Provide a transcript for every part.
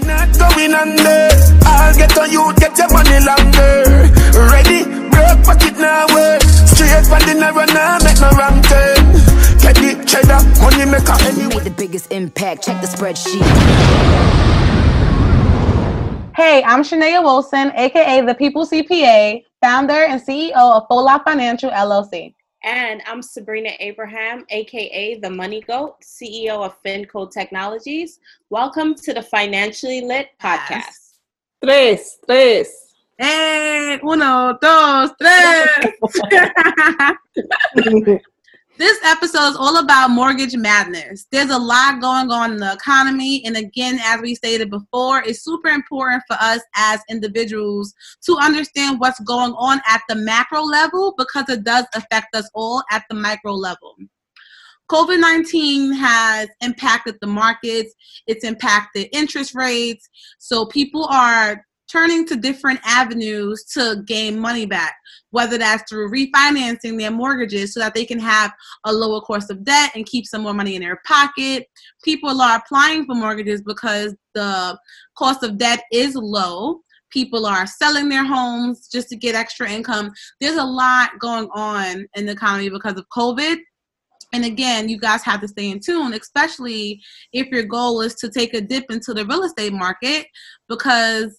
We not going under. I'll get on you, get your money longer. Ready, broke pocket now work. Straight from the narrow now, make no wrong turn. Teddy, cheddar, money maker We made the biggest impact. Check the spreadsheet. Hey, I'm Sheneya Wilson, aka the People CPA, founder and CEO of Full Life Financial LLC. And I'm Sabrina Abraham, aka the Money Goat, CEO of FinCo Technologies. Welcome to the Financially Lit podcast. Tres, tres. Hey, uno, dos, tres. this episode is all about mortgage madness. There's a lot going on in the economy. And again, as we stated before, it's super important for us as individuals to understand what's going on at the macro level because it does affect us all at the micro level. COVID 19 has impacted the markets, it's impacted interest rates. So people are turning to different avenues to gain money back, whether that's through refinancing their mortgages so that they can have a lower cost of debt and keep some more money in their pocket. People are applying for mortgages because the cost of debt is low. People are selling their homes just to get extra income. There's a lot going on in the economy because of COVID. And again, you guys have to stay in tune, especially if your goal is to take a dip into the real estate market because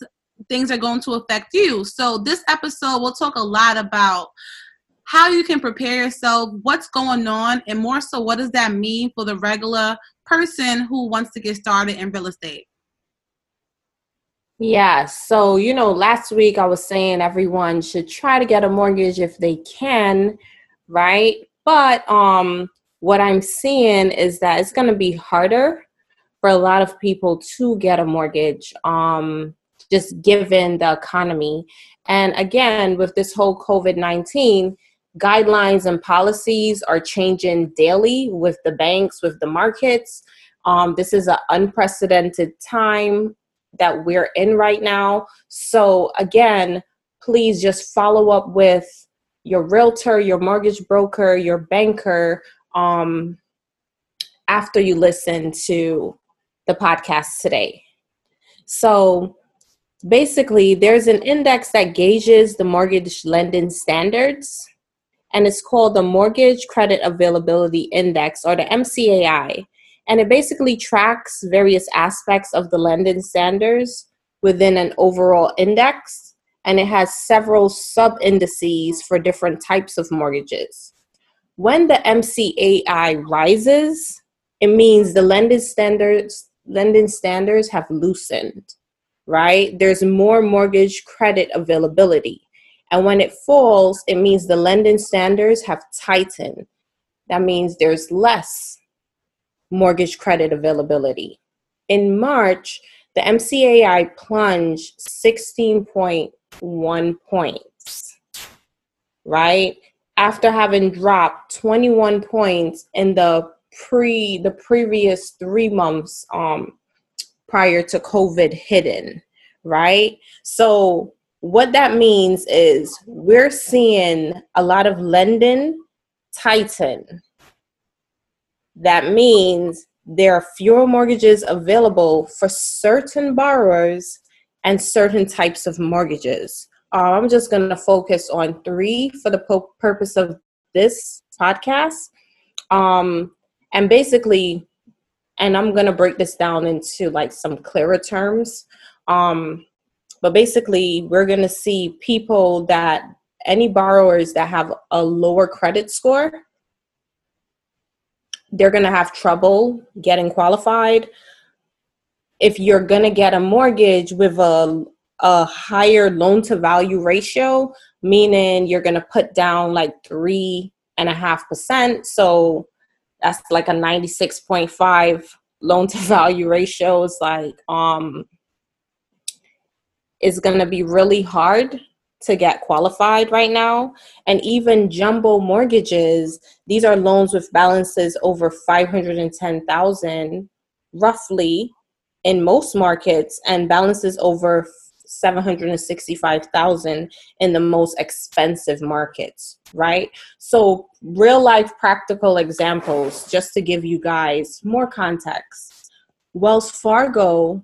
things are going to affect you. So, this episode, we'll talk a lot about how you can prepare yourself, what's going on, and more so, what does that mean for the regular person who wants to get started in real estate. Yeah, so you know, last week I was saying everyone should try to get a mortgage if they can, right? But um what I'm seeing is that it's going to be harder for a lot of people to get a mortgage um just given the economy. And again, with this whole COVID-19, guidelines and policies are changing daily with the banks, with the markets. Um, this is an unprecedented time that we're in right now. So, again, please just follow up with your realtor, your mortgage broker, your banker um, after you listen to the podcast today. So, basically, there's an index that gauges the mortgage lending standards, and it's called the Mortgage Credit Availability Index or the MCAI and it basically tracks various aspects of the lending standards within an overall index and it has several sub indices for different types of mortgages. When the mcai rises it means the lending standards lending standards have loosened right there's more mortgage credit availability and when it falls it means the lending standards have tightened that means there's less mortgage credit availability. In March, the MCAI plunged 16.1 points, right? After having dropped 21 points in the pre the previous 3 months um prior to COVID hidden, right? So what that means is we're seeing a lot of lending tighten that means there are fewer mortgages available for certain borrowers and certain types of mortgages. Uh, I'm just going to focus on three for the po- purpose of this podcast. Um, and basically, and I'm going to break this down into like some clearer terms. Um, but basically, we're going to see people that any borrowers that have a lower credit score they're going to have trouble getting qualified. If you're going to get a mortgage with a, a higher loan to value ratio, meaning you're going to put down like three and a half percent. So that's like a 96.5 loan to value ratio. It's like, um, it's going to be really hard to get qualified right now. And even jumbo mortgages, these are loans with balances over 510,000 roughly in most markets and balances over 765,000 in the most expensive markets, right? So, real life practical examples just to give you guys more context. Wells Fargo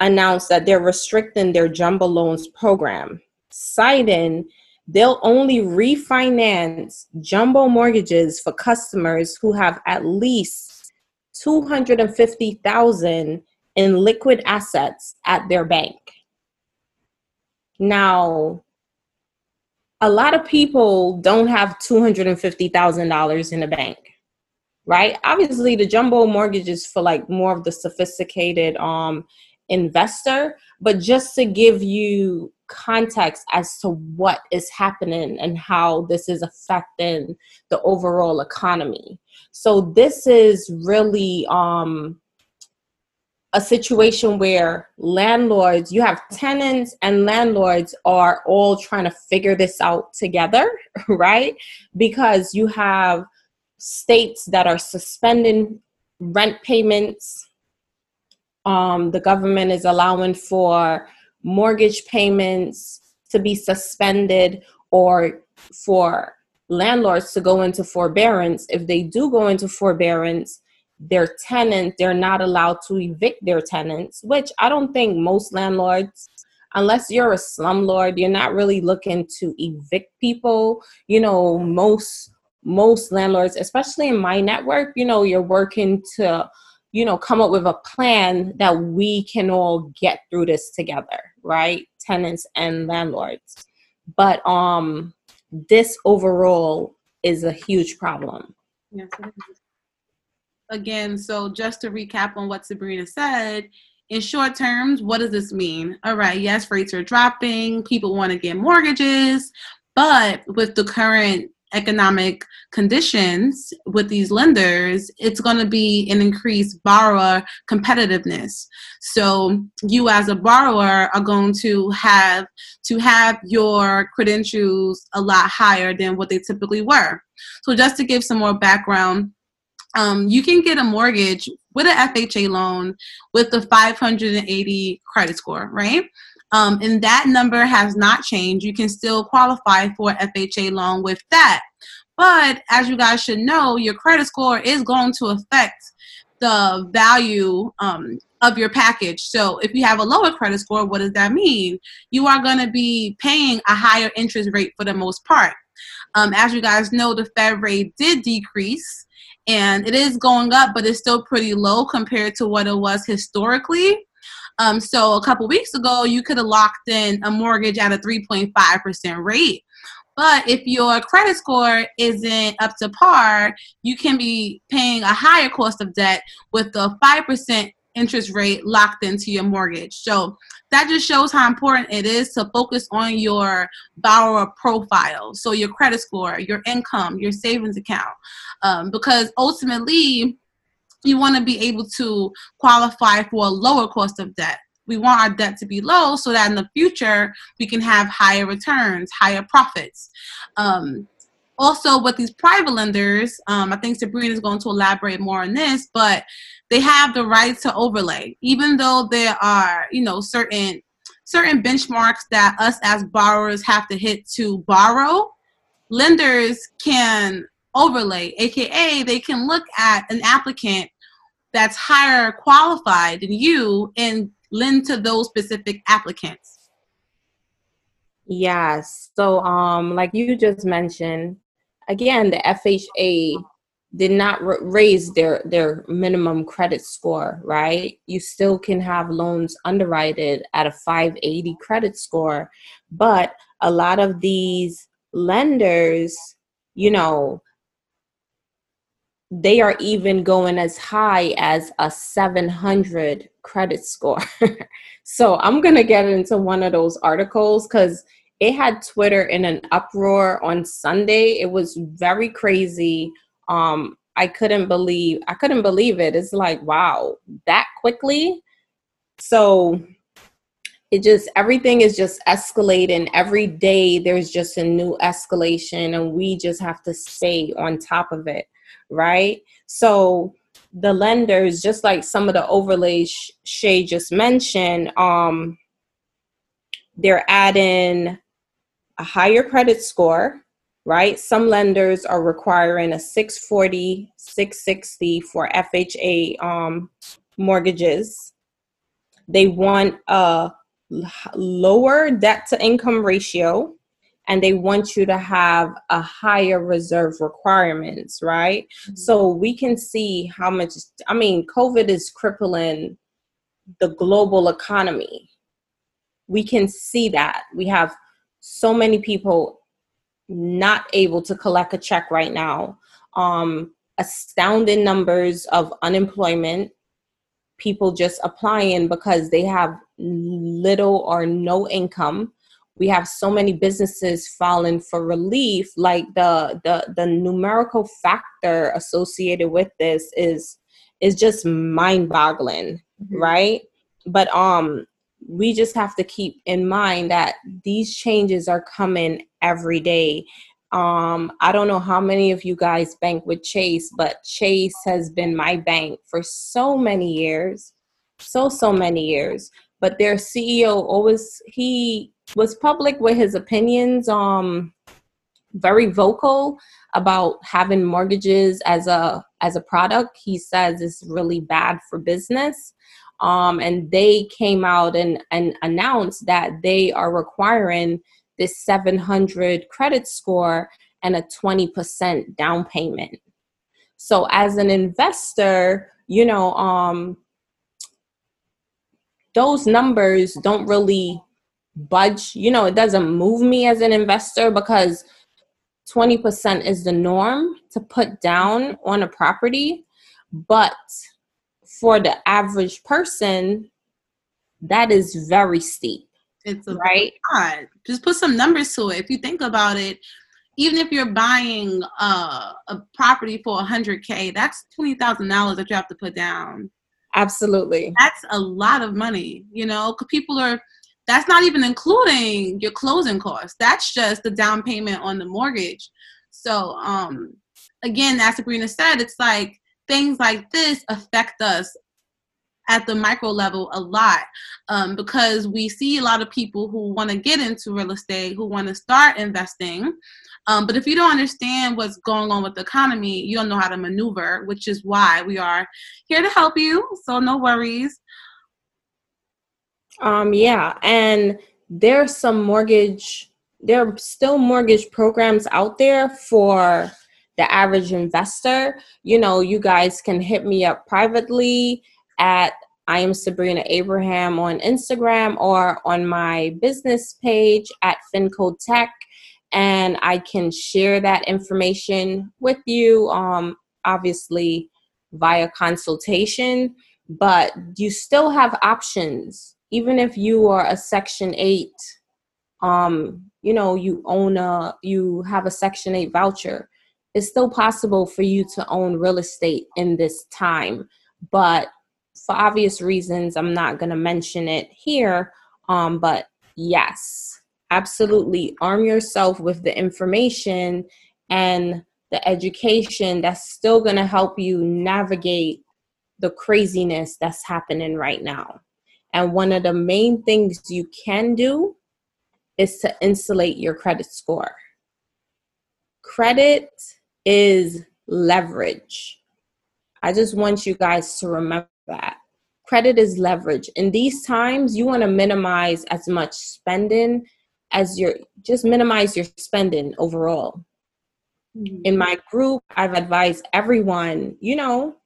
announced that they're restricting their jumbo loans program, citing they'll only refinance jumbo mortgages for customers who have at least 250,000 in liquid assets at their bank. Now, a lot of people don't have $250,000 in the bank, right? Obviously, the jumbo mortgage is for like more of the sophisticated um, investor, but just to give you context as to what is happening and how this is affecting the overall economy. So this is really um a situation where landlords, you have tenants and landlords are all trying to figure this out together, right? Because you have states that are suspending rent payments. Um, the government is allowing for mortgage payments to be suspended or for landlords to go into forbearance. If they do go into forbearance, their tenant, they're not allowed to evict their tenants, which I don't think most landlords, unless you're a slumlord, you're not really looking to evict people. You know, most most landlords, especially in my network, you know, you're working to, you know, come up with a plan that we can all get through this together, right? Tenants and landlords. But um this overall is a huge problem. Yes, again, so just to recap on what Sabrina said, in short terms, what does this mean? All right, yes, rates are dropping, people want to get mortgages, but with the current economic conditions with these lenders, it's going to be an increased borrower competitiveness. So you as a borrower are going to have to have your credentials a lot higher than what they typically were. So just to give some more background, um, you can get a mortgage with an FHA loan with the 580 credit score, right? Um, and that number has not changed. You can still qualify for FHA loan with that. But as you guys should know, your credit score is going to affect the value um, of your package. So if you have a lower credit score, what does that mean? You are going to be paying a higher interest rate for the most part. Um, as you guys know, the Fed rate did decrease and it is going up, but it's still pretty low compared to what it was historically. Um, so a couple weeks ago, you could have locked in a mortgage at a 3.5% rate. But if your credit score isn't up to par, you can be paying a higher cost of debt with the 5% interest rate locked into your mortgage. So that just shows how important it is to focus on your borrower profile. So your credit score, your income, your savings account, um, because ultimately you want to be able to qualify for a lower cost of debt. We want our debt to be low so that in the future we can have higher returns, higher profits. Um, also, with these private lenders, um, I think Sabrina is going to elaborate more on this, but they have the right to overlay, even though there are, you know, certain certain benchmarks that us as borrowers have to hit to borrow. Lenders can overlay, aka they can look at an applicant that's higher qualified than you and lend to those specific applicants. Yes. So um like you just mentioned, again, the FHA did not r- raise their their minimum credit score, right? You still can have loans underwritten at a 580 credit score, but a lot of these lenders, you know, they are even going as high as a 700 credit score. so I'm going to get into one of those articles because it had Twitter in an uproar on Sunday. It was very crazy. Um, I couldn't believe I couldn't believe it. It's like wow, that quickly. So it just everything is just escalating every day there's just a new escalation and we just have to stay on top of it right? So the lenders, just like some of the overlays Shay just mentioned, um, they're adding a higher credit score, right? Some lenders are requiring a 640, 660 for FHA um, mortgages. they want a lower debt to income ratio and they want you to have a higher reserve requirements, right? Mm-hmm. So we can see how much, I mean, COVID is crippling the global economy. We can see that. We have so many people not able to collect a check right now. Um, astounding numbers of unemployment, people just applying because they have little or no income we have so many businesses falling for relief like the the the numerical factor associated with this is is just mind boggling mm-hmm. right but um we just have to keep in mind that these changes are coming every day. Um i don't know how many of you guys bank with chase but chase has been my bank for so many years so so many years. But their ceo always he was public with his opinions um very vocal about having mortgages as a as a product. He says it's really bad for business um, and they came out and, and announced that they are requiring this 700 credit score and a 20% down payment so as an investor you know um, those numbers don't really budge. You know, it doesn't move me as an investor because 20% is the norm to put down on a property. But for the average person, that is very steep. It's a right. Lot. Just put some numbers to it. If you think about it, even if you're buying uh, a property for 100k, that's twenty thousand dollars that you have to put down. Absolutely, that's a lot of money. You know, people are that's not even including your closing costs. That's just the down payment on the mortgage. So, um, again, as Sabrina said, it's like things like this affect us at the micro level a lot um, because we see a lot of people who want to get into real estate, who want to start investing. Um, but if you don't understand what's going on with the economy, you don't know how to maneuver, which is why we are here to help you. So, no worries. Um, yeah, and there's some mortgage, there are still mortgage programs out there for the average investor. You know, you guys can hit me up privately at I am Sabrina Abraham on Instagram or on my business page at Finco Tech, and I can share that information with you. Um, obviously via consultation, but you still have options even if you are a section 8 um you know you own a you have a section 8 voucher it's still possible for you to own real estate in this time but for obvious reasons i'm not going to mention it here um but yes absolutely arm yourself with the information and the education that's still going to help you navigate the craziness that's happening right now and one of the main things you can do is to insulate your credit score. Credit is leverage. I just want you guys to remember that. Credit is leverage. In these times, you want to minimize as much spending as your just minimize your spending overall. Mm-hmm. In my group, I've advised everyone, you know,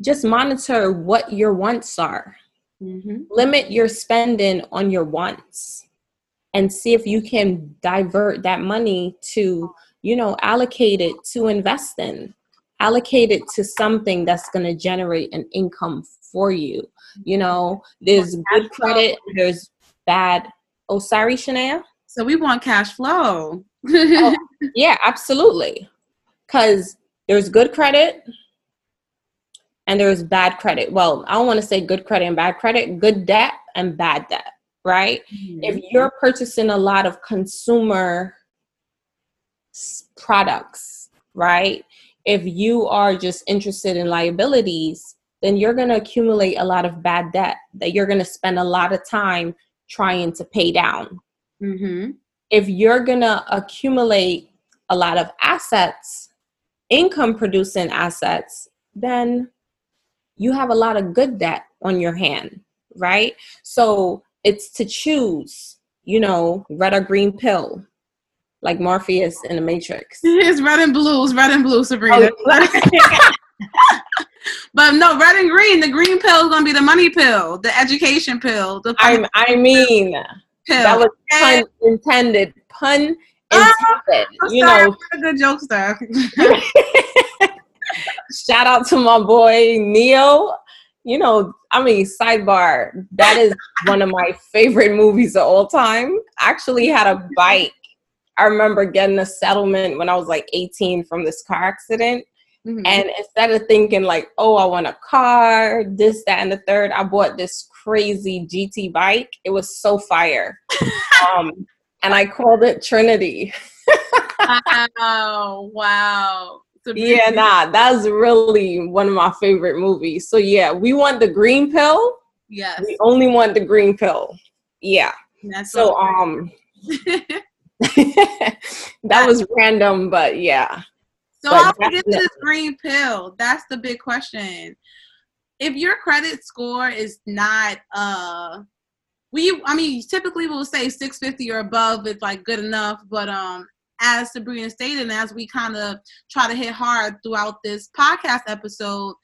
just monitor what your wants are. Mm-hmm. Limit your spending on your wants and see if you can divert that money to, you know, allocate it to invest in, allocate it to something that's going to generate an income for you. You know, there's good credit, there's bad. Oh, sorry, Sheneya. So we want cash flow. oh, yeah, absolutely. Because there's good credit, and there's bad credit. Well, I don't want to say good credit and bad credit, good debt and bad debt, right? Mm-hmm. If you're purchasing a lot of consumer products, right? If you are just interested in liabilities, then you're going to accumulate a lot of bad debt that you're going to spend a lot of time trying to pay down. Mm-hmm. If you're going to accumulate a lot of assets, income producing assets, then you have a lot of good debt on your hand, right? So it's to choose, you know, red or green pill, like Morpheus in the Matrix. It's red and blue. It's red and blue, Sabrina. Oh, but no, red and green. The green pill is gonna be the money pill, the education pill, the I, I mean, pill. that was And- pun intended. Pun Oh, intended. I'm you sorry, know, I'm a good jokester. shout out to my boy Neo. You know, I mean, sidebar. That is one of my favorite movies of all time. I actually had a bike. I remember getting a settlement when I was like 18 from this car accident. Mhm. And instead of thinking like, oh, I want a car, this, that, and the third, I bought this crazy GT bike. It was so fire. um, and I called it Trinity. wow, wow. Yeah, nah, that's really one of my favorite movies. So yeah, we want the green pill. Yes. We only want the green pill. Yeah. That's So um that was random, but yeah. So But how get this green pill? That's the big question. If your credit score is not uh we I mean typically we'll say 650 or above is like good enough, but um as Sabrina stated and as we kind of try to hit hard throughout this podcast episode,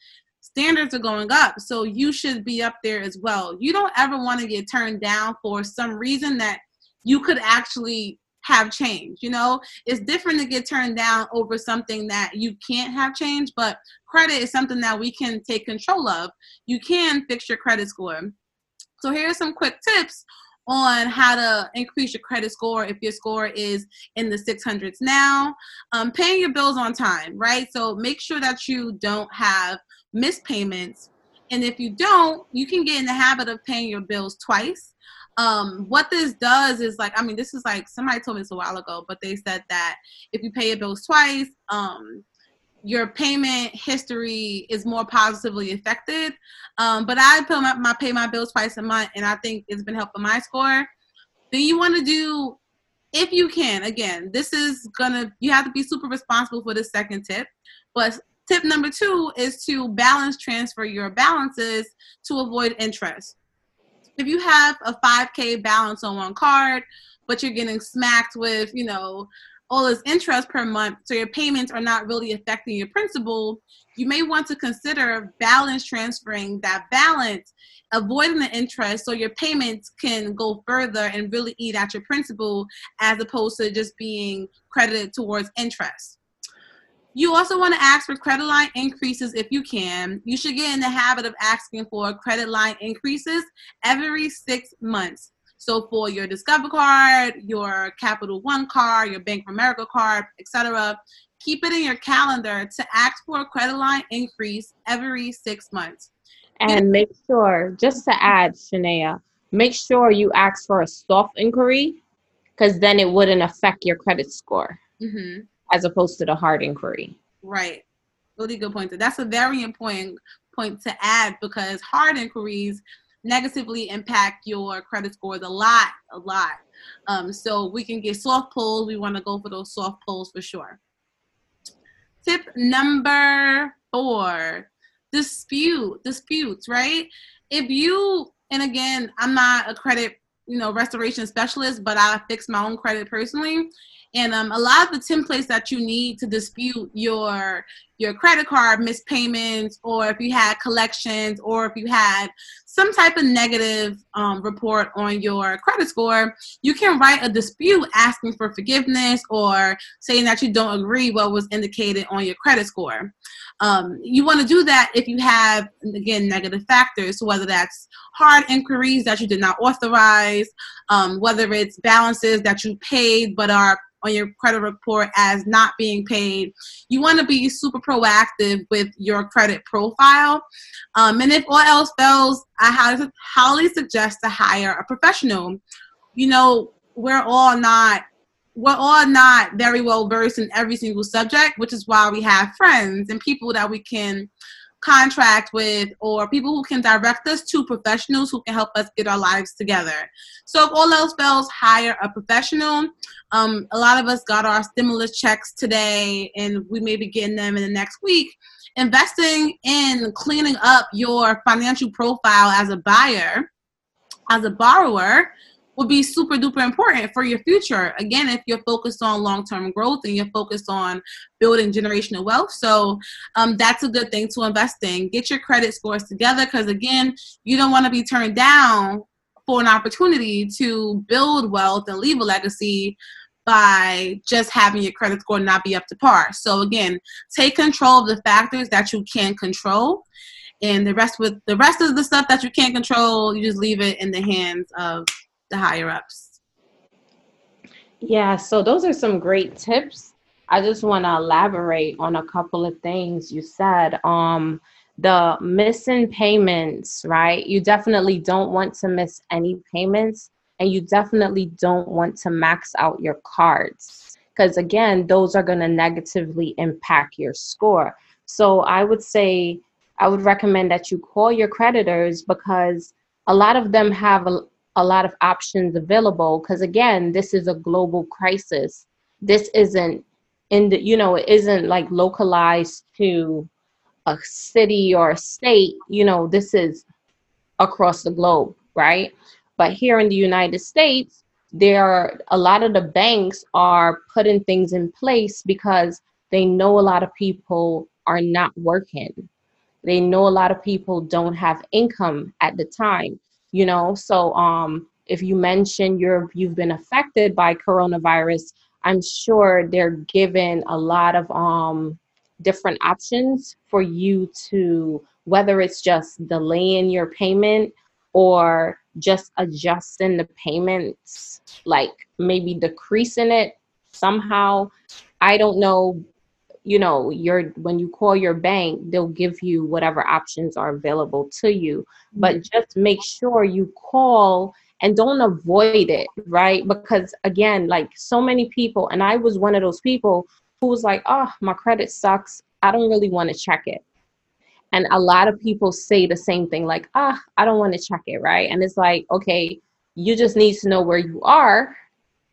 standards are going up. So you should be up there as well. You don't ever want to get turned down for some reason that you could actually have changed. you know? it's different to get turned down over something that you can't have changed, but credit is something that we can take control of. You can fix your credit score. So here are some quick tips on how to increase your credit score if your score is in the 600s now. Um, paying your bills on time, right? So make sure that you don't have missed payments. And if you don't, you can get in the habit of paying your bills twice um what this does is like i mean this is like somebody told me this a while ago but they said that if you pay your bills twice um your payment history is more positively affected. Um but i pay my, my pay my bills twice a month and i think it's been helping my score. Then you want to do if you can again this is gonna you have to be super responsible for the second tip but tip number two is to balance transfer your balances to avoid interest. If you have a 5k balance on one card but you're getting smacked with you know all this interest per month so your payments are not really affecting your principal you may want to consider balance transferring that balance avoiding the interest so your payments can go further and really eat at your principal as opposed to just being credited towards interest you also want to ask for credit line increases if you can. You should get in the habit of asking for credit line increases every six months. So for your Discover card, your Capital One card, your Bank of America card, etc., keep it in your calendar to ask for a credit line increase every six months. And make sure, just to add, Sheneya, make sure you ask for a soft inquiry because then it wouldn't affect your credit score Mm-hmm. as opposed to the hard inquiry. Right. Really good point. That's a very important point to add because hard inquiries negatively impact your credit scores a lot, a lot. Um, so we can get soft pulls. We want to go for those soft pulls for sure. Tip number four dispute disputes right if you and again i'm not a credit you know restoration specialist but i fix my own credit personally and um, a lot of the templates that you need to dispute your your credit card missed payments or if you had collections or if you had some type of negative um, report on your credit score you can write a dispute asking for forgiveness or saying that you don't agree what was indicated on your credit score um, you want to do that if you have again negative factors whether that's hard inquiries that you did not authorize um, whether it's balances that you paid but are on your credit report as not being paid. You want to be super proactive with your credit profile. Um, and if all else fails, I highly, suggest to hire a professional. You know, we're all not we're all not very well versed in every single subject, which is why we have friends and people that we can contract with or people who can direct us to professionals who can help us get our lives together. So if all else fails, hire a professional. Um, a lot of us got our stimulus checks today and we may be getting them in the next week. investing in cleaning up your financial profile as a buyer, as a borrower, would be super duper important for your future. Again, if you're focused on long term growth and you're focused on building generational wealth. So um, that's a good thing to invest in. Get your credit scores together because, again, you don't want to be turned down for an opportunity to build wealth and leave a legacy by just having your credit score not be up to par. So again, take control of the factors that you can control and the rest with the rest of the stuff that you can't control, you just leave it in the hands of the higher ups. Yeah, so those are some great tips. I just want to elaborate on a couple of things you said. Um, the missing payments, right? You definitely don't want to miss any payments, and you definitely don't want to max out your cards because, again, those are going to negatively impact your score. So, I would say, I would recommend that you call your creditors because a lot of them have a, a lot of options available because again this is a global crisis. This isn't in the you know it isn't like localized to a city or a state you know this is across the globe right? But here in the united states there are a lot of the banks are putting things in place because they know a lot of people are not working. They know a lot of people don't have income at the time you know? So um if you mention you're you've been affected by coronavirus i'm sure they're given a lot of um different options for you to whether it's just delaying your payment or just adjusting the payments like maybe decreasing it somehow. I don't know you know your when you call your bank they'll give you whatever options are available to you. But mm-hmm. just make sure you call and don't avoid it right? Because again like so many people and i was one of those people who was like oh my credit sucks. I don't really want to check it. And a lot of people say the same thing like ah oh, i don't want to check it right? And it's like okay you just need to know where you are.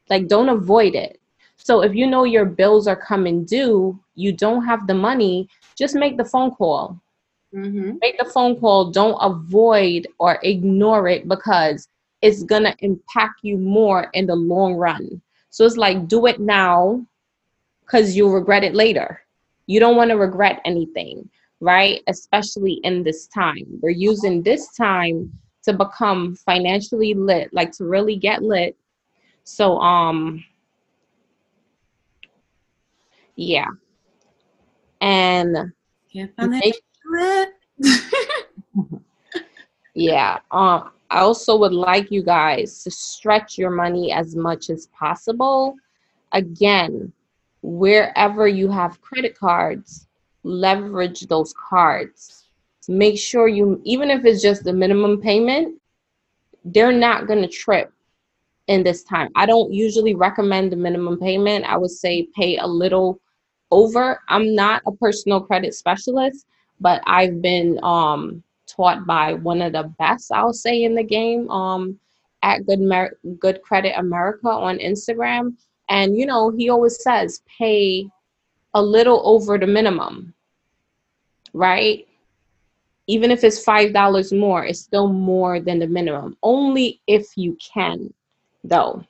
Like don't avoid it so if you know your bills are coming due, you don't have the money, just make the phone call. Mm-hmm. Make the phone call. Don't avoid or ignore it because it's going to impact you more in the long run. So it's like, do it now because you'll regret it later. You don't want to regret anything, right? Especially in this time. We're using this time to become financially lit, like to really get lit. So, um, yeah. And make, yeah. Um, I also would like you guys to stretch your money as much as possible. Again, wherever you have credit cards, leverage those cards. Make sure you, even if it's just the minimum payment, they're not going to trip in this time. I don't usually recommend the minimum payment. I would say pay a little over. I'm not a personal credit specialist, but I've been um, taught by one of the best, I'll say, in the game um, at Good, Mer- Good Credit America on Instagram. And, you know, he always says pay a little over the minimum, right? Even if it's $5 more, it's still more than the minimum, only if you can though.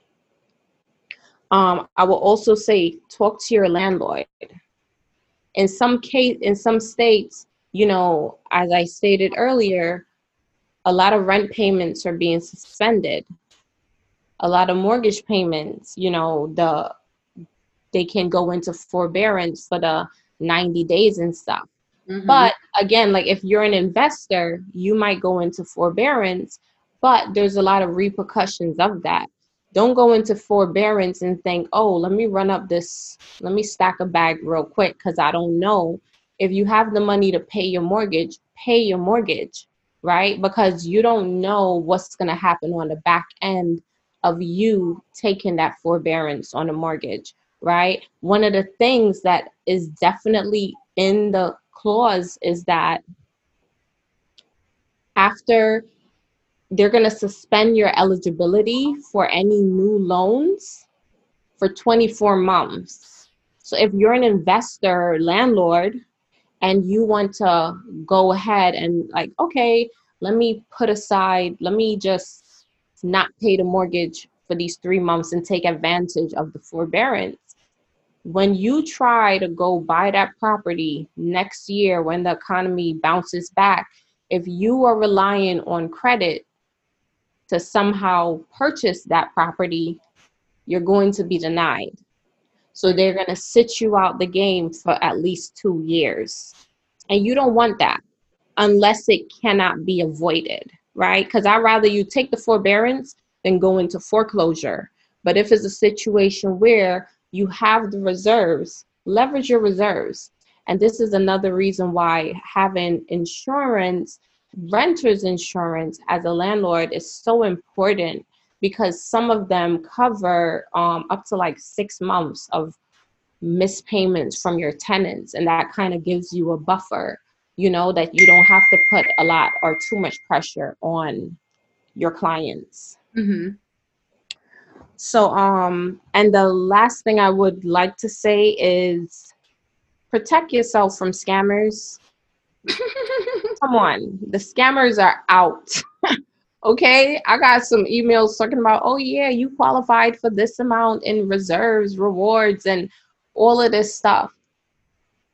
Um, I will also say talk to your landlord. In some case, in some states, you know, as I stated earlier, a lot of rent payments are being suspended. A lot of mortgage payments, you know, the they can go into forbearance for the 90 days and stuff. Mm-hmm. But again, like if you're an investor, you might go into forbearance, but there's a lot of repercussions of that. Don't go into forbearance and think, oh, let me run up this, let me stack a bag real quick because I don't know. If you have the money to pay your mortgage, pay your mortgage, right? Because you don't know what's going to happen on the back end of you taking that forbearance on a mortgage, right? One of the things that is definitely in the clause is that after they're going to suspend your eligibility for any new loans for 24 months. So if you're an investor landlord and you want to go ahead and like okay let me put aside let me just not pay the mortgage for these three months and take advantage of the forbearance when you try to go buy that property next year when the economy bounces back if you are relying on credit to somehow purchase that property you're going to be denied so they're going to sit you out the game for at least two years. And you don't want that unless it cannot be avoided, right? Because I'd rather you take the forbearance than go into foreclosure. But if it's a situation where you have the reserves, leverage your reserves. And this is another reason why having insurance, renter's insurance as a landlord is so important because some of them cover um, up to like six months of missed payments from your tenants and that kind of gives you a buffer you know that you don't have to put a lot or too much pressure on your clients Mm-hmm. so um and the last thing i would like to say is protect yourself from scammers come on. The scammers are out. Okay? I got some emails talking about oh yeah you qualified for this amount in reserves rewards and all of this stuff.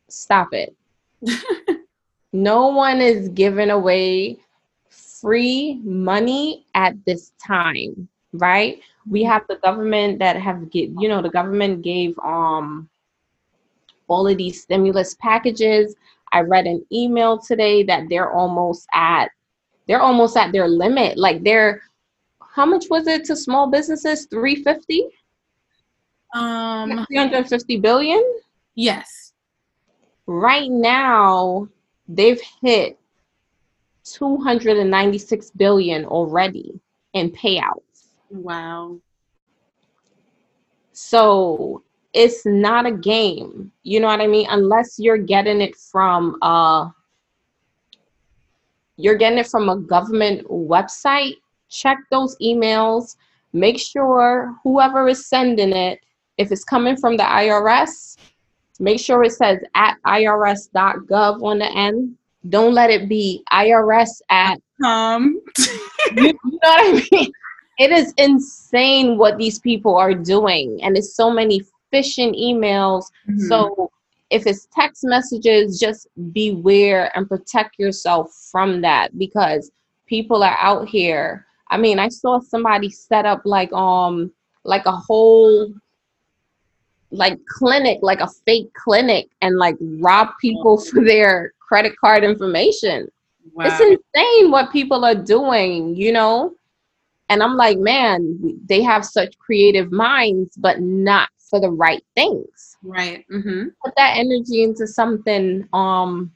Stop it. No one is giving away free money at this time right? We have the government that have get you know the government gave um all of these stimulus packages i read an email today that they're almost at they're almost at their limit. Like they're how much was it to small businesses? 350? Um, 350 billion? yes. Right now, they've hit 296 billion already in payouts. Wow. So it's not a game. You know what I mean? Unless you're getting it from uh you're getting it from a government website, check those emails. Make sure whoever is sending it, if it's coming from the IRS, make sure it says at irs.gov on the end. Don't let it be IRS at Um, you, you know what I mean? It is insane what these people are doing, and it's so many phishing emails. Mhm. So if it's text messages, just beware and protect yourself from that because people are out here. I mean, I saw somebody set up like um like a whole like clinic, like a fake clinic, and like rob people for their credit card information wow. it's insane what people are doing you know and i'm like man they have such creative minds but not for the right things right. Mm-hmm. put that energy into something um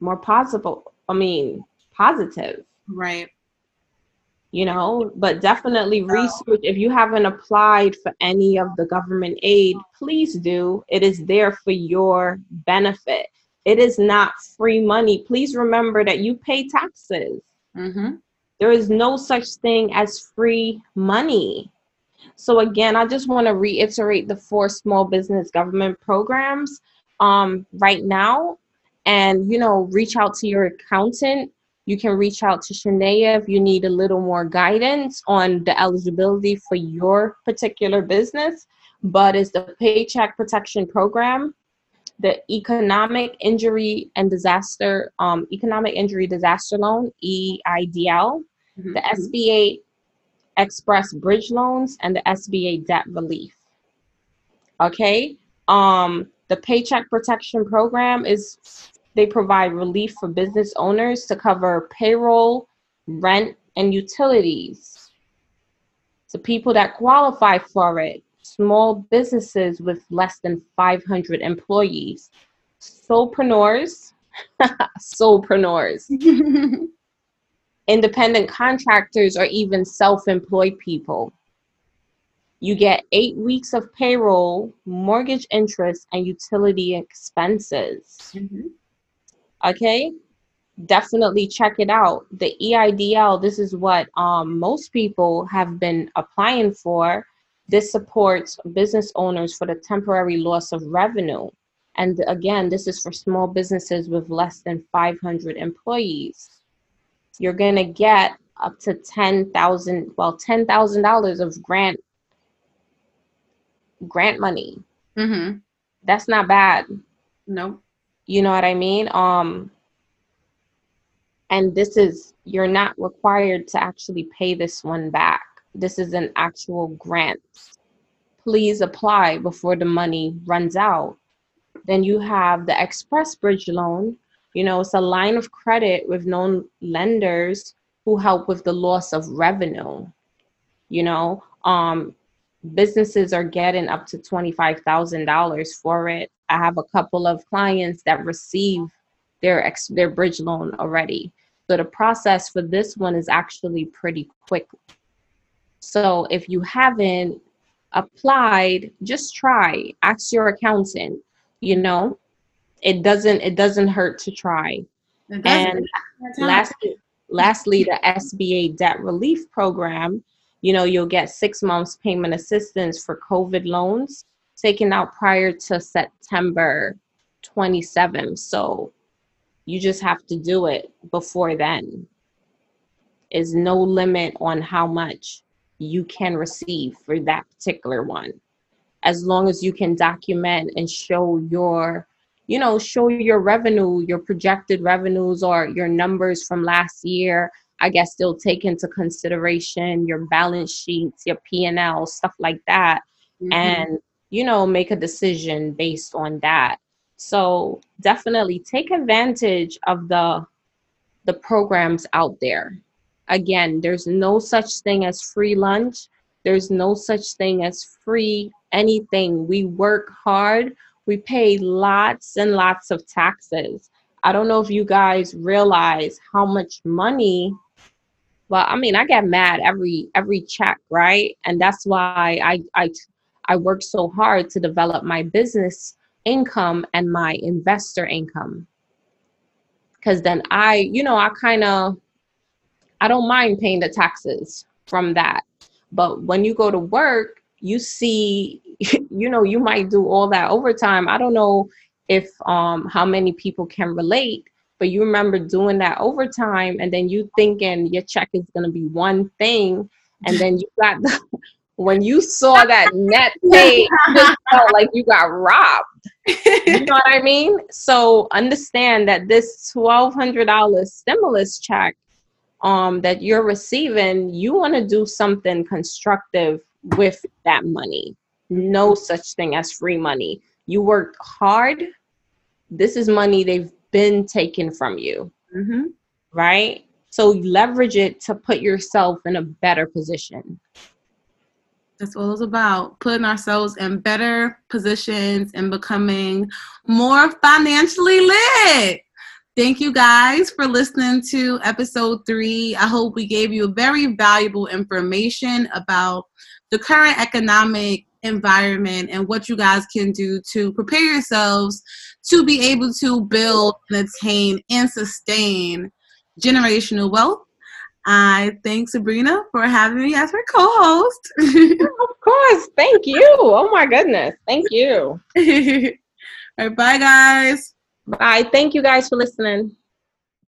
more possible i mean positive Right. you know but definitely research if you haven't applied for any of the government aid please do it is there for your benefit it is not free money please remember that you pay taxes Mm-hmm. there is no such thing as free money so again i just want to reiterate the four small business government programs um, right now and you know reach out to your accountant you can reach out to Sheneya if you need a little more guidance on the eligibility for your particular business. But it's the Paycheck Protection Program, the Economic Injury and Disaster, um, Economic Injury Disaster Loan (EIDL), Mhm. the SBA Express Bridge Loans, and the SBA Debt Relief. Okay, um, the Paycheck Protection Program is they provide relief for business owners to cover payroll, rent, and utilities. To people that qualify for it, small businesses with less than 500 employees, solopreneurs, solopreneurs, independent contractors, or even self employed people. You get eight weeks of payroll, mortgage interest, and utility expenses. Mhm. Okay, definitely check it out. The EIDL, this is what um, most people have been applying for. This supports business owners for the temporary loss of revenue. And again, this is for small businesses with less than 500 employees. You're going to get up to 10,000, well, $10,000 of grant grant money. Mm-hmm. That's not bad. Nope. You know what I mean? Um and this is you're not required to actually pay this one back. This is an actual grant. Please apply before the money runs out. Then you have the Express Bridge loan. You know, it's a line of credit with known lenders who help with the loss of revenue. You know, um, businesses are getting up to $25,000 for it. I have a couple of clients that receive their ex- their bridge loan already. So the process for this one is actually pretty quick. So if you haven't applied, just try. Ask your accountant. You know, it doesn't it doesn't hurt to try. And lastly, lastly, the SBA debt relief program. You know, you'll get six months payment assistance for COVID loans taken out prior to September 27. So you just have to do it before then. Is no limit on how much you can receive for that particular one. As long as you can document and show your, you know, show your revenue, your projected revenues or your numbers from last year. I guess they'll take into consideration your balance sheets, your P&L, stuff like that. Mm-hmm. And, you know, make a decision based on that so definitely take advantage of the the programs out there. Again, there's no such thing as free lunch. There's no such thing as free anything. We work hard. We pay lots and lots of taxes. I don't know if you guys realize how much money well, I mean, I get mad every every check, right? And that's why I I I work so hard to develop my business income and my investor income. Because then I, you know, I kind of, I don't mind paying the taxes from that. But when you go to work, you see, you know, you might do all that overtime. I don't know if um how many people can relate, but you remember doing that overtime and then you thinking your check is gonna be one thing, and then you got the when you saw that net pay, it felt like you got robbed. You know what I mean? So understand that this twelve hundred dollars stimulus check um, that you're receiving, you want to do something constructive with that money. No such thing as free money. You worked hard. This is money they've been taken from you, mm-hmm. right? So leverage it to put yourself in a better position. That's what it's about. Putting ourselves in better positions and becoming more financially lit. Thank you guys for listening to episode three. I hope we gave you very valuable information about the current economic environment and what you guys can do to prepare yourselves to be able to build and attain and sustain generational wealth I thank Sabrina for having me as her co-host. of course. Thank you. Oh my goodness. Thank you. All right, bye guys. Bye. Thank you guys for listening.